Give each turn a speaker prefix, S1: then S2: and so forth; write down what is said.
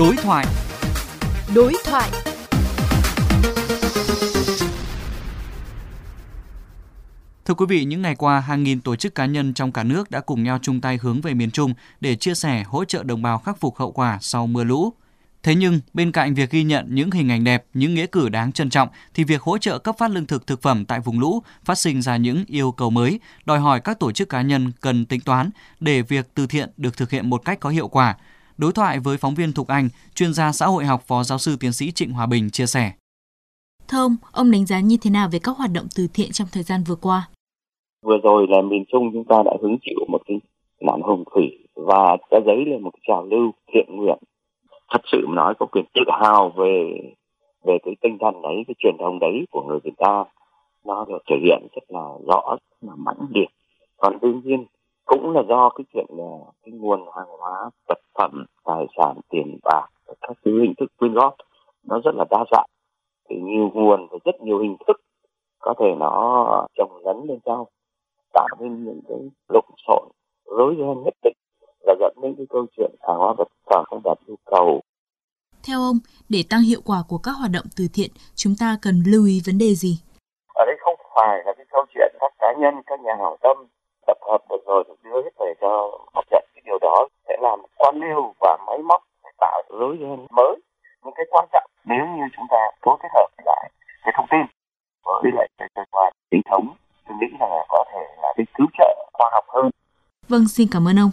S1: Đối thoại.
S2: Đối thoại.
S1: Thưa quý vị, những ngày qua, hàng nghìn tổ chức cá nhân trong cả nước đã cùng nhau chung tay hướng về miền Trung để chia sẻ hỗ trợ đồng bào khắc phục hậu quả sau mưa lũ. Thế nhưng, bên cạnh việc ghi nhận những hình ảnh đẹp, những nghĩa cử đáng trân trọng, thì việc hỗ trợ cấp phát lương thực thực phẩm tại vùng lũ phát sinh ra những yêu cầu mới, đòi hỏi các tổ chức cá nhân cần tính toán để việc từ thiện được thực hiện một cách có hiệu quả. Đối thoại với phóng viên Thục Anh, chuyên gia xã hội học Phó Giáo sư Tiến sĩ Trịnh Hòa Bình chia sẻ.
S2: Thưa ông, ông đánh giá như thế nào về các hoạt động từ thiện trong thời gian vừa qua?
S3: Vừa rồi là miền Trung chúng ta đã hứng chịu một cái nạn hồng thủy và đã dấy lên một cái trào lưu thiện nguyện thật sự mà nói có quyền tự hào về về cái tinh thần đấy cái truyền thống đấy của người Việt Nam nó được thể hiện rất là rõ rất là mãnh liệt còn đương nhiên cũng là do cái chuyện là cái nguồn hàng hóa vật phẩm tài sản tiền bạc các thứ hình thức quyên góp nó rất là đa dạng thì nhiều nguồn và rất nhiều hình thức có thể nó trồng lấn lên nhau tạo nên những cái lộn xộn rối ren nhất định và dẫn đến cái câu chuyện hàng hóa vật phẩm không đạt yêu cầu.
S2: Theo ông, để tăng hiệu quả của các hoạt động từ thiện, chúng ta cần lưu ý vấn đề gì?
S3: Ở đây không phải là cái câu chuyện các cá nhân, các nhà hảo tâm liêu và máy móc để tạo lối lên mới những cái quan trọng nếu như chúng ta phối kết hợp lại cái thông tin với lại cái cơ quan chính thống tôi nghĩ là có thể là cái cứu trợ khoa học hơn
S2: Vâng, xin cảm ơn ông.